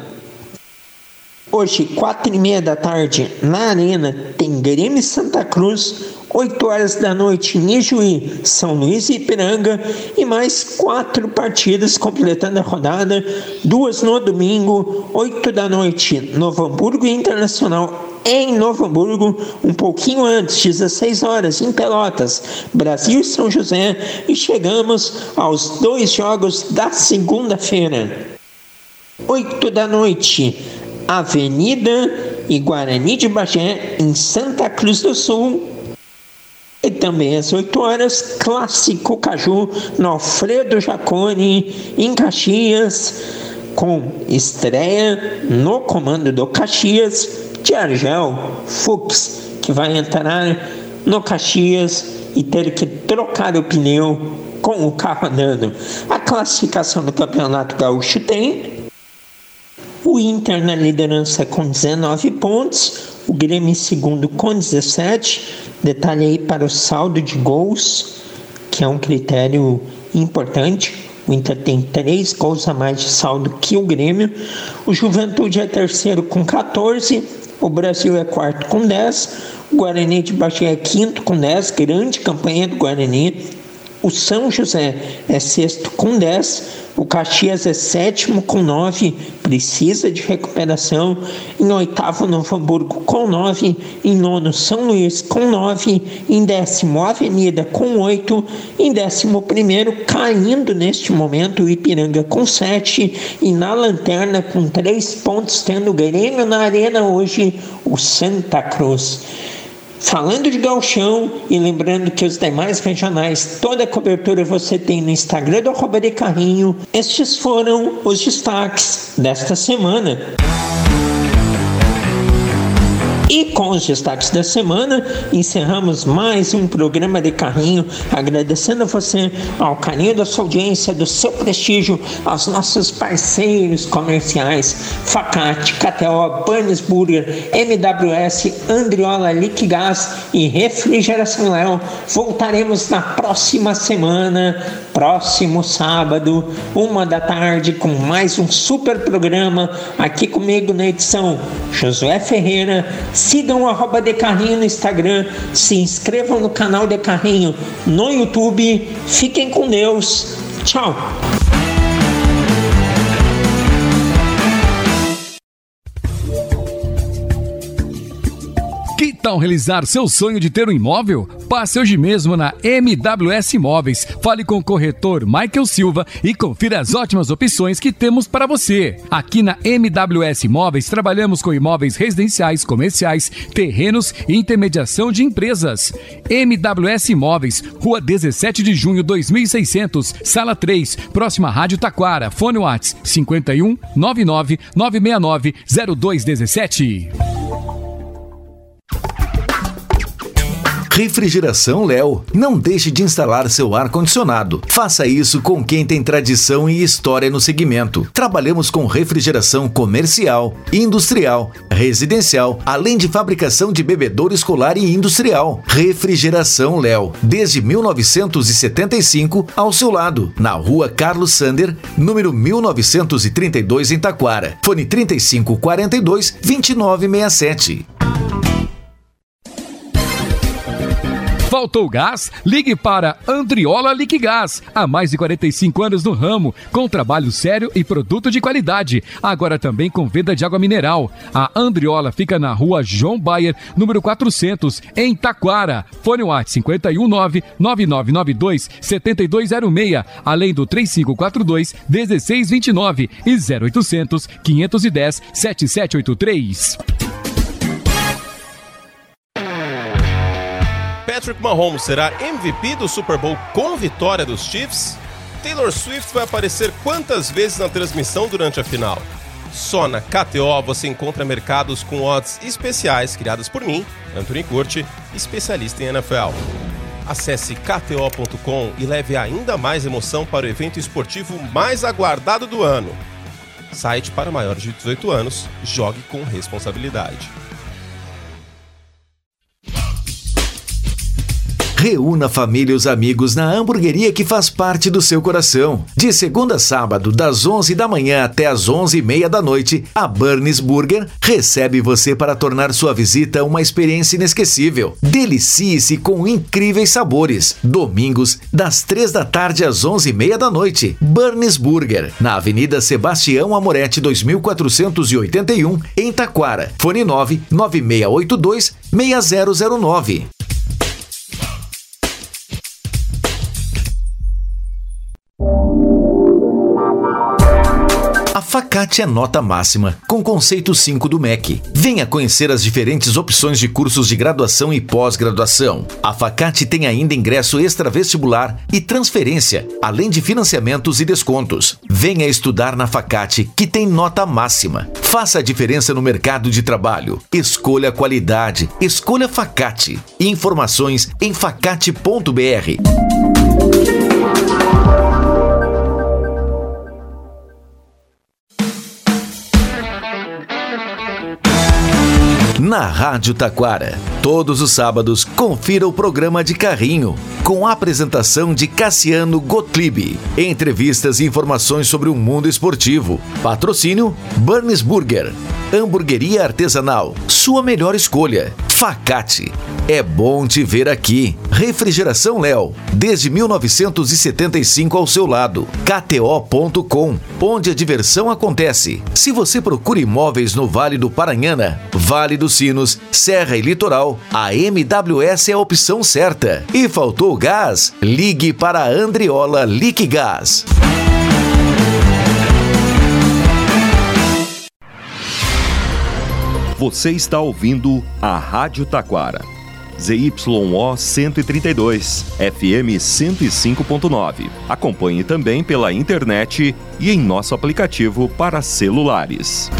Hoje, quatro e meia da tarde, na Arena, tem Grêmio Santa Cruz, 8 horas da noite em Ijuí, São Luís e Ipiranga e mais quatro partidas completando a rodada, duas no domingo, 8 da noite, Novo Hamburgo Internacional em Novo Hamburgo, um pouquinho antes, 16 horas, em Pelotas, Brasil e São José, e chegamos aos dois jogos da segunda-feira. 8 da noite, Avenida e Guarani de Bagé, em Santa Cruz do Sul, e também às 8 horas, Clássico Caju no Alfredo Jacone, em Caxias, com estreia no comando do Caxias de Argel Fux, que vai entrar no Caxias e ter que trocar o pneu com o carro andando. A classificação do Campeonato Gaúcho tem o Inter na liderança com 19 pontos, o Grêmio em segundo com 17, Detalhe aí para o saldo de gols, que é um critério importante. O Inter tem três gols a mais de saldo que o Grêmio. O Juventude é terceiro com 14. O Brasil é quarto com 10. O Guarani de Bagé é quinto com 10. Grande campanha do Guarani. O São José é sexto com 10. O Caxias é sétimo com nove, precisa de recuperação. Em oitavo, Novo Hamburgo com nove. Em nono, São Luís com nove. Em décimo, Avenida com oito. Em décimo primeiro, caindo neste momento, o Ipiranga com sete. E na lanterna, com três pontos, tendo Grêmio na arena hoje, o Santa Cruz. Falando de galchão e lembrando que os demais regionais, toda a cobertura você tem no Instagram do Arroba de Carrinho. Estes foram os destaques desta semana. E com os destaques da semana, encerramos mais um programa de carrinho, agradecendo a você ao carinho da sua audiência, do seu prestígio, aos nossos parceiros comerciais, Facate, KTO, Burns Burger, MWS, Andriola Liquigás e Refrigeração Léo. Voltaremos na próxima semana, próximo sábado, uma da tarde, com mais um super programa aqui comigo na edição Josué Ferreira Sigam o arroba de carrinho no Instagram, se inscrevam no canal de carrinho no YouTube. Fiquem com Deus. Tchau.
Tal realizar seu sonho de ter um imóvel? Passe hoje mesmo na MWS Imóveis. Fale com o corretor Michael Silva e confira as ótimas opções que temos para você. Aqui na MWS Imóveis trabalhamos com imóveis residenciais, comerciais, terrenos e intermediação de empresas. MWS Imóveis, Rua 17 de Junho 2600, Sala 3, próxima Rádio Taquara. Fone Whats 51 99 969 0217.
Refrigeração Léo. Não deixe de instalar seu ar-condicionado. Faça isso com quem tem tradição e história no segmento. Trabalhamos com refrigeração comercial, industrial, residencial, além de fabricação de bebedouro escolar e industrial. Refrigeração Léo. Desde 1975 ao seu lado, na rua Carlos Sander, número 1932 em Taquara. Fone 3542 2967.
Faltou gás? Ligue para Andriola Liquigás. Há mais de 45 anos no ramo, com trabalho sério e produto de qualidade. Agora também com venda de água mineral. A Andriola fica na rua João Bayer, número 400, em Taquara. Fone WhatsApp 519 9992 7206, além do 3542 1629 e 0800 510 7783.
Patrick Mahomes será MVP do Super Bowl com vitória dos Chiefs? Taylor Swift vai aparecer quantas vezes na transmissão durante a final? Só na KTO você encontra mercados com odds especiais criadas por mim, Anthony Curti, especialista em NFL. Acesse kto.com e leve ainda mais emoção para o evento esportivo mais aguardado do ano. Site para maiores de 18 anos, jogue com responsabilidade.
Reúna família e os amigos na hamburgueria que faz parte do seu coração. De segunda a sábado, das 11 da manhã até as 11 e meia da noite, a Burns Burger recebe você para tornar sua visita uma experiência inesquecível. Delicie-se com incríveis sabores. Domingos, das 3 da tarde às 11 e meia da noite. Burns Burger, na Avenida Sebastião Amorete 2481, em Taquara. Fone 9 9682 6009. Facate é nota máxima, com conceito 5 do MEC. Venha conhecer as diferentes opções de cursos de graduação e pós-graduação. A Facate tem ainda ingresso extra-vestibular e transferência, além de financiamentos e descontos. Venha estudar na Facate, que tem nota máxima. Faça a diferença no mercado de trabalho. Escolha qualidade. Escolha Facate. Informações em facate.br. Na Rádio Taquara, todos os sábados, confira o programa de carrinho, com a apresentação de Cassiano Gottlieb. Entrevistas e informações sobre o mundo esportivo. Patrocínio Burns Burger. Hamburgueria artesanal, sua melhor escolha. Facate. É bom te ver aqui. Refrigeração Léo, desde 1975 ao seu lado. KTO.com, onde a diversão acontece. Se você procura imóveis no Vale do Paranhana, Vale dos Sinos, Serra e Litoral, a MWS é a opção certa. E faltou gás? Ligue para a Andriola Liquigás.
Você está ouvindo a Rádio Taquara. ZYO 132, FM 105.9. Acompanhe também pela internet e em nosso aplicativo para celulares.